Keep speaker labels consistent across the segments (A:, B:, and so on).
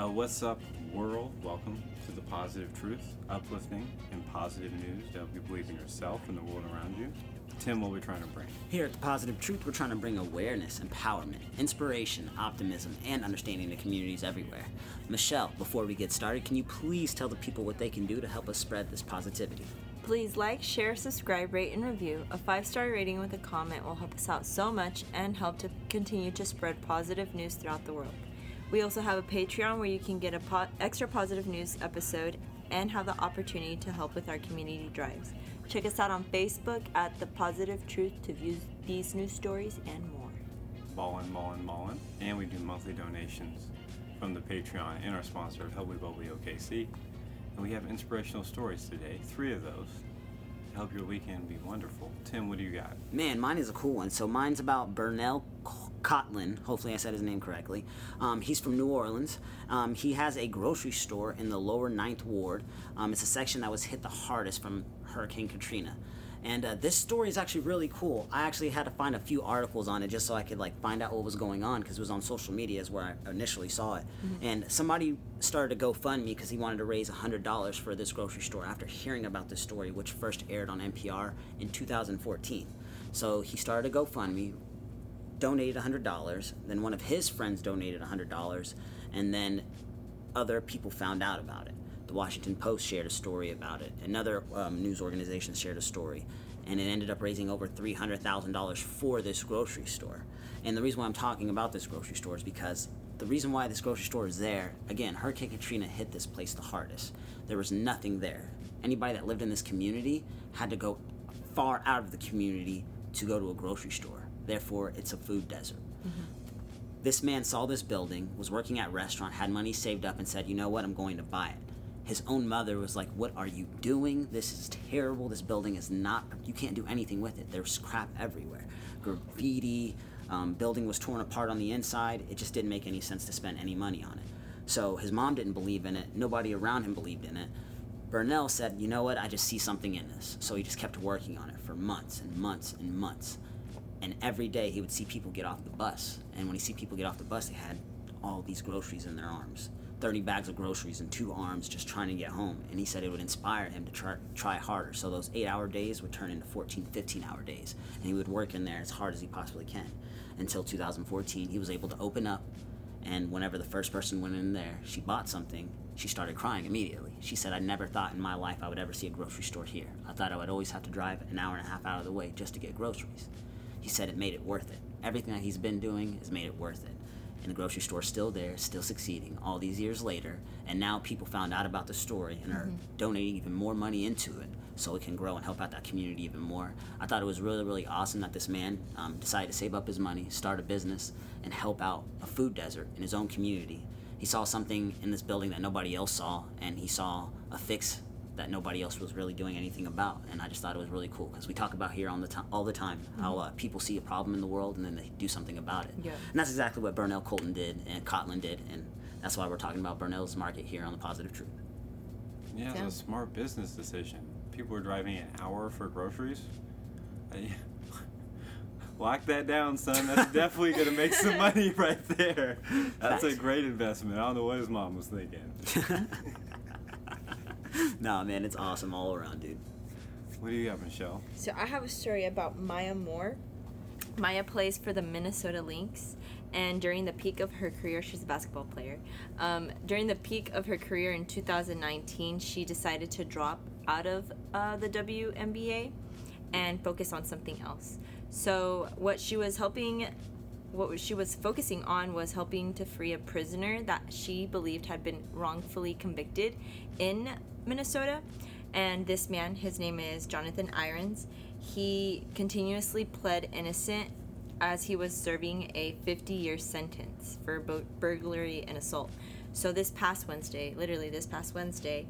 A: Uh, what's up, world? Welcome to the Positive Truth, uplifting and positive news to help you believe in yourself and the world around you. Tim, what are we trying to bring?
B: Here at The Positive Truth, we're trying to bring awareness, empowerment, inspiration, optimism, and understanding to communities everywhere. Michelle, before we get started, can you please tell the people what they can do to help us spread this positivity?
C: Please like, share, subscribe, rate, and review. A five star rating with a comment will help us out so much and help to continue to spread positive news throughout the world. We also have a Patreon where you can get a po- extra positive news episode and have the opportunity to help with our community drives. Check us out on Facebook at The Positive Truth to view these news stories and more.
A: Ballin', ballin', ballin'. And we do monthly donations from the Patreon and our sponsor, Helply Bubbly OKC. And we have inspirational stories today, three of those, to help your weekend be wonderful. Tim, what do you got?
B: Man, mine is a cool one. So mine's about Burnell Cotlon. Hopefully, I said his name correctly. Um, he's from New Orleans. Um, he has a grocery store in the lower Ninth Ward. Um, it's a section that was hit the hardest from Hurricane Katrina. And uh, this story is actually really cool. I actually had to find a few articles on it just so I could like find out what was going on because it was on social media is where I initially saw it. Mm-hmm. And somebody started to GoFundMe because he wanted to raise hundred dollars for this grocery store after hearing about this story, which first aired on NPR in 2014. So he started a GoFundMe, donated $100. Then one of his friends donated $100. And then other people found out about it. The Washington Post shared a story about it. Another um, news organization shared a story. And it ended up raising over $300,000 for this grocery store. And the reason why I'm talking about this grocery store is because the reason why this grocery store is there, again, Hurricane Katrina hit this place the hardest. There was nothing there. Anybody that lived in this community had to go far out of the community to go to a grocery store. Therefore, it's a food desert. Mm-hmm. This man saw this building, was working at a restaurant, had money saved up, and said, "You know what? I'm going to buy it." His own mother was like, "What are you doing? This is terrible. This building is not. You can't do anything with it. There's crap everywhere. Graffiti. Um, building was torn apart on the inside. It just didn't make any sense to spend any money on it." So his mom didn't believe in it. Nobody around him believed in it. Burnell said, You know what? I just see something in this. So he just kept working on it for months and months and months and every day he would see people get off the bus. And when he see people get off the bus they had all these groceries in their arms. 30 bags of groceries in two arms just trying to get home. And he said it would inspire him to try, try harder. So those eight hour days would turn into 14 15 hour days. And he would work in there as hard as he possibly can until 2014 he was able to open up and whenever the first person went in there she bought something she started crying immediately. She said i never thought in my life i would ever see a grocery store here. I thought i would always have to drive an hour and a half out of the way just to get groceries he said it made it worth it. Everything that he's been doing has made it worth it. And the grocery store's still there, still succeeding all these years later. And now people found out about the story and are mm-hmm. donating even more money into it so it can grow and help out that community even more. I thought it was really, really awesome that this man um, decided to save up his money, start a business, and help out a food desert in his own community. He saw something in this building that nobody else saw, and he saw a fix that nobody else was really doing anything about. And I just thought it was really cool because we talk about here on the time all the time mm-hmm. how uh, people see a problem in the world and then they do something about it.
C: Yeah.
B: And that's exactly what Burnell Colton did and Cotlon did, and that's why we're talking about Burnell's Market here on the Positive Truth.
A: Yeah, it's a smart business decision. People are driving an hour for groceries. lock that down, son. That's definitely gonna make some money right there. That's a great investment. I don't know what his mom was thinking.
B: nah, man, it's awesome all around, dude.
A: What do you got, Michelle?
C: So I have a story about Maya Moore. Maya plays for the Minnesota Lynx, and during the peak of her career, she's a basketball player. Um, during the peak of her career in 2019, she decided to drop out of uh, the WNBA and focus on something else. So what she was helping what she was focusing on was helping to free a prisoner that she believed had been wrongfully convicted in Minnesota. And this man, his name is Jonathan Irons, he continuously pled innocent as he was serving a 50 year sentence for burglary and assault. So, this past Wednesday, literally this past Wednesday,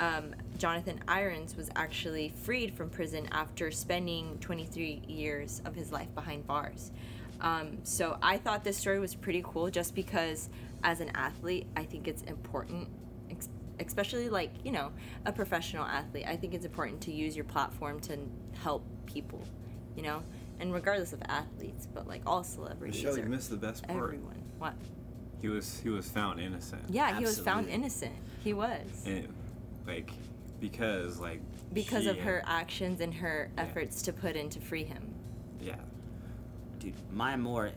C: um, Jonathan Irons was actually freed from prison after spending 23 years of his life behind bars. Um, so, I thought this story was pretty cool just because, as an athlete, I think it's important especially like you know a professional athlete i think it's important to use your platform to help people you know and regardless of athletes but like all celebrities
A: Michelle, you missed the best part
C: everyone what
A: He was he was found innocent.
C: Yeah, he was found innocent. He was.
A: And like because like
C: because
A: she
C: of
A: had-
C: her actions and her
A: Yeah.
C: efforts to put in to free him.
A: Yeah.
B: Dude, Maya Moore,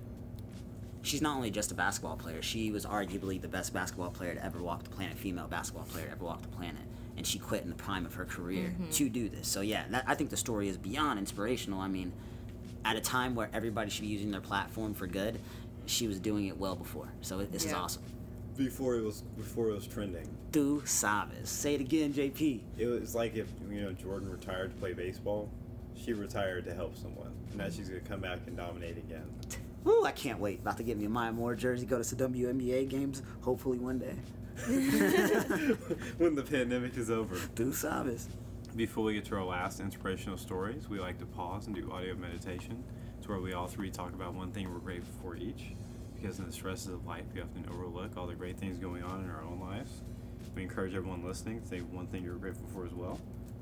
B: she's not only just a basketball player, she was arguably the best basketball player to ever walk the planet, female basketball player to ever walk the planet. And she quit in the prime of her career
C: Mm-hmm.
B: to do this. So, yeah, that, I think the story is beyond inspirational. I mean, at a time where everybody should be using their platform for good, she was doing it well before. So, it, this is awesome.
A: Before it was before it was trending.
B: Tu sabes. Say it again, JP.
A: It was like if you know Jordan retired to play baseball, she retired to help someone. And now she's gonna come back and dominate again.
B: Woo, I can't wait. About to get me a Maya Moore jersey, go to some WNBA games, hopefully one day.
A: when the pandemic is over.
B: Tu sabes.
A: Before we get to our last inspirational stories, we like to pause and do audio meditation. It's where we all three talk about one thing we're grateful for each. Because in the stresses of life, we often overlook all the great things going on in our own lives. We encourage everyone listening to think one thing you're grateful for as well.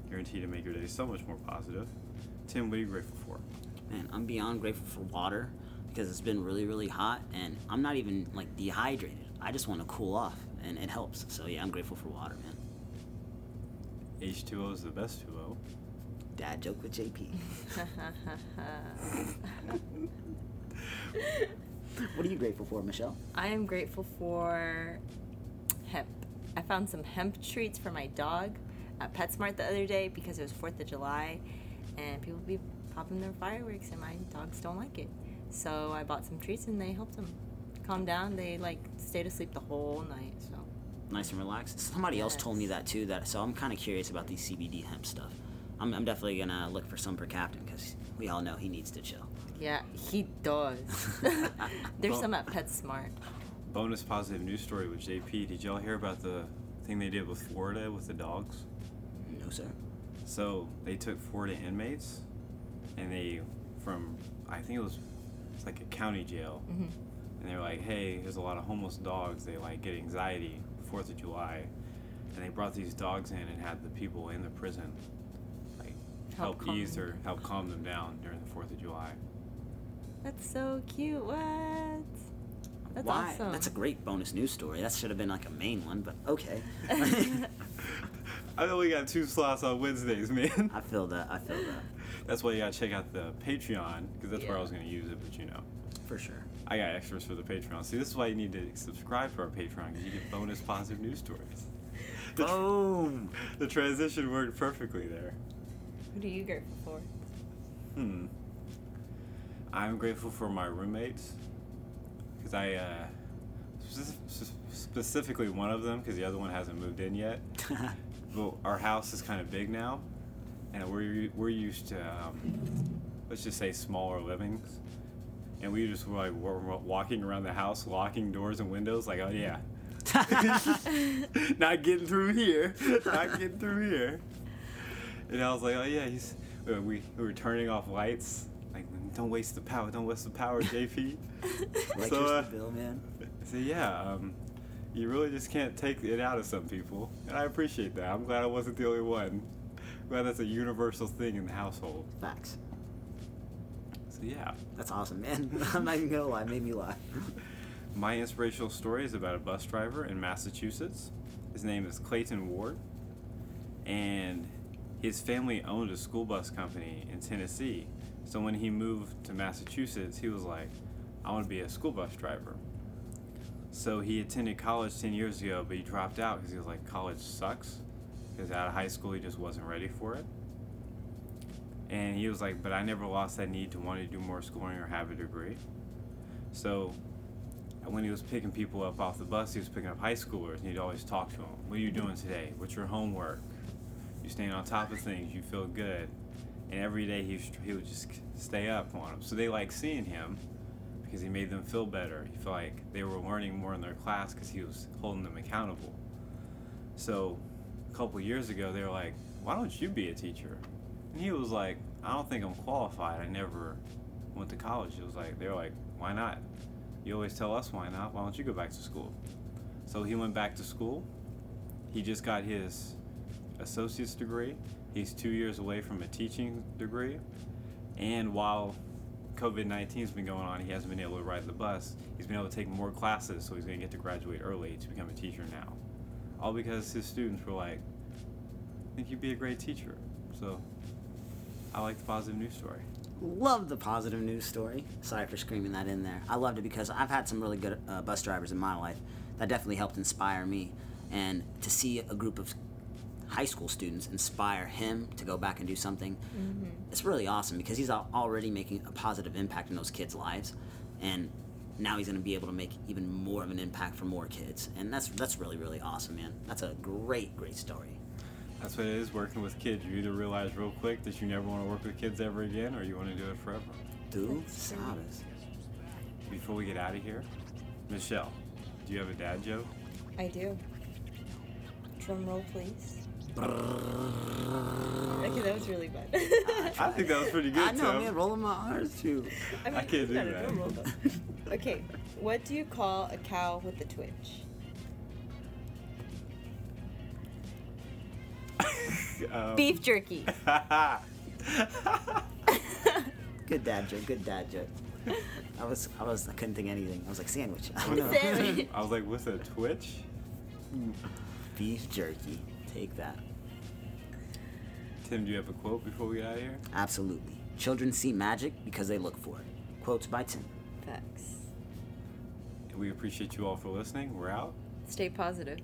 A: Guaranteed to make your day so much more positive. Tim, what are you grateful for?
B: Man, I'm beyond grateful for water because it's been really, really hot and I'm not even like dehydrated. I just want to cool off and it helps. So yeah, I'm grateful for water, man.
A: H2O is the best 2O.
B: Dad joke with JP. what are you grateful for, Michelle?
C: I am grateful for hemp. I found some hemp treats for my dog at PetSmart the other day because it was 4th of July and people be popping their fireworks and my dogs don't like it. So I bought some treats and they helped them calm down. They like stayed asleep the whole night. So
B: Nice and relaxed. Somebody else told me that too. That so I'm kind of curious about these CBD hemp stuff. I'm, I'm definitely gonna look for some for Captain because we all know he needs to chill.
C: yeah, he does. There's
A: Well-
C: some at PetSmart.
A: Bonus positive news story with JP. Did y'all hear about the thing they did with Florida with the dogs?
B: No sir.
A: So they took Florida inmates, and they from I think it was it's like a county jail,
C: Mhm.
A: and they were like, hey, there's a lot of homeless dogs. They like get anxiety Fourth of July, and they brought these dogs in and had the people in the prison like
C: Help
A: help, ease
C: them
A: or help calm them down during the Fourth of July.
C: That's so cute. What? That's
B: Why?
C: awesome.
B: That's a great bonus news story. That should have been like a main one, but okay.
A: I only got two slots on Wednesdays, man.
B: I feel that. I feel that
A: That's why you gotta check out the Patreon because that's where I was gonna use it. But you know,
B: for sure.
A: I got extras for the Patreon. See, this is why you need to subscribe to our Patreon because you get bonus positive news stories. The, tr-
B: Boom.
A: the transition worked perfectly there.
C: What are you grateful for?
A: Hmm. I'm grateful for my roommates because I, uh, specifically one of them because the other one hasn't moved in yet. But our house is kind of big now, and we're we're used to um, let's just say smaller livings, and we just were like were were walking around the house, locking doors and windows, like oh yeah, not getting through here, not getting through here. And I was like oh yeah, he's uh, we we were turning off lights, like don't waste the power, don't waste the power, JP.
B: like
A: So, uh,
B: bill, man.
A: So yeah, um, you really just can't take it out of some people, and I appreciate that. I'm glad I wasn't the only one. Glad that's a universal thing in the household.
B: Facts.
A: So yeah,
B: That's awesome, man. I'm not even gonna lie. Made me laugh.
A: my inspirational story is about a bus driver in Massachusetts. His name is Clayton Ward, and his family owned a school bus company in Tennessee. So when he moved to Massachusetts, he was like, "I want to be a school bus driver." So he attended college 10 years ago, but he dropped out because he was like, college sucks. Because out of high school, he just wasn't ready for it. And he was like, but I never lost that need to want to do more schooling or have a degree. So when he was picking people up off the bus, he was picking up high schoolers, and he'd always talk to them. What are you doing today? What's your homework? You staying on top of things? You feel good? And every day he, he would just stay up on them. So they like seeing him because he made them feel better. He felt like they were learning more in their class because he was holding them accountable. So a couple years ago, they were like, "Why don't you be a teacher?" And he was like, "I don't think I'm qualified. I never went to college." He was like, "They were like, why not? You always tell us why not. Why don't you go back to school?" So he went back to school. He just got his associate's degree. He's two years away from a teaching degree. And while COVID 19's been going on, he hasn't been able to ride the bus. He's been able to take more classes, so he's going to get to graduate early to become a teacher now. All because his students were like, I think you'd be a great teacher. So I like the positive news story.
B: Love the positive news story. Sorry for screaming that in there. I loved it because I've had some really good uh, bus drivers in my life that definitely helped inspire me. And to see a group of high school students inspire him to go back and do something, mm-hmm. it's really awesome because he's already making a positive impact in those kids' lives. And now he's going to be able to make even more of an impact for more kids. And that's, that's really, really awesome, man. That's a great, great story.
A: That's what it is working with kids. You either realize real quick that you never want to work with kids ever again, or you want to do it forever.
B: Dude,
C: That's true.
B: sabes.
A: Before we get out of here, Michelle, do you have a dad joke?
C: I do. Drum roll, please. Okay, that was really bad.
A: I think that was pretty good,
B: I know,
A: Tim.
B: man. Rolling my R's too.
C: I, mean,
A: I can't do that.
C: drum roll, though. okay, what do you call a cow with a twitch?
A: Um,
C: Beef jerky.
B: Good dad joke. Good dad joke. I was, I was, I couldn't think of anything. I was like sandwich. I don't know.
C: Sandwich.
A: I was like, what's a twitch?
B: Beef jerky. Take that.
A: Tim, do you have a quote before we get out of here?
B: Absolutely. Children see magic because they look for it. Quotes by Tim.
C: Facts.
A: We appreciate you all for listening. We're out.
C: Stay positive.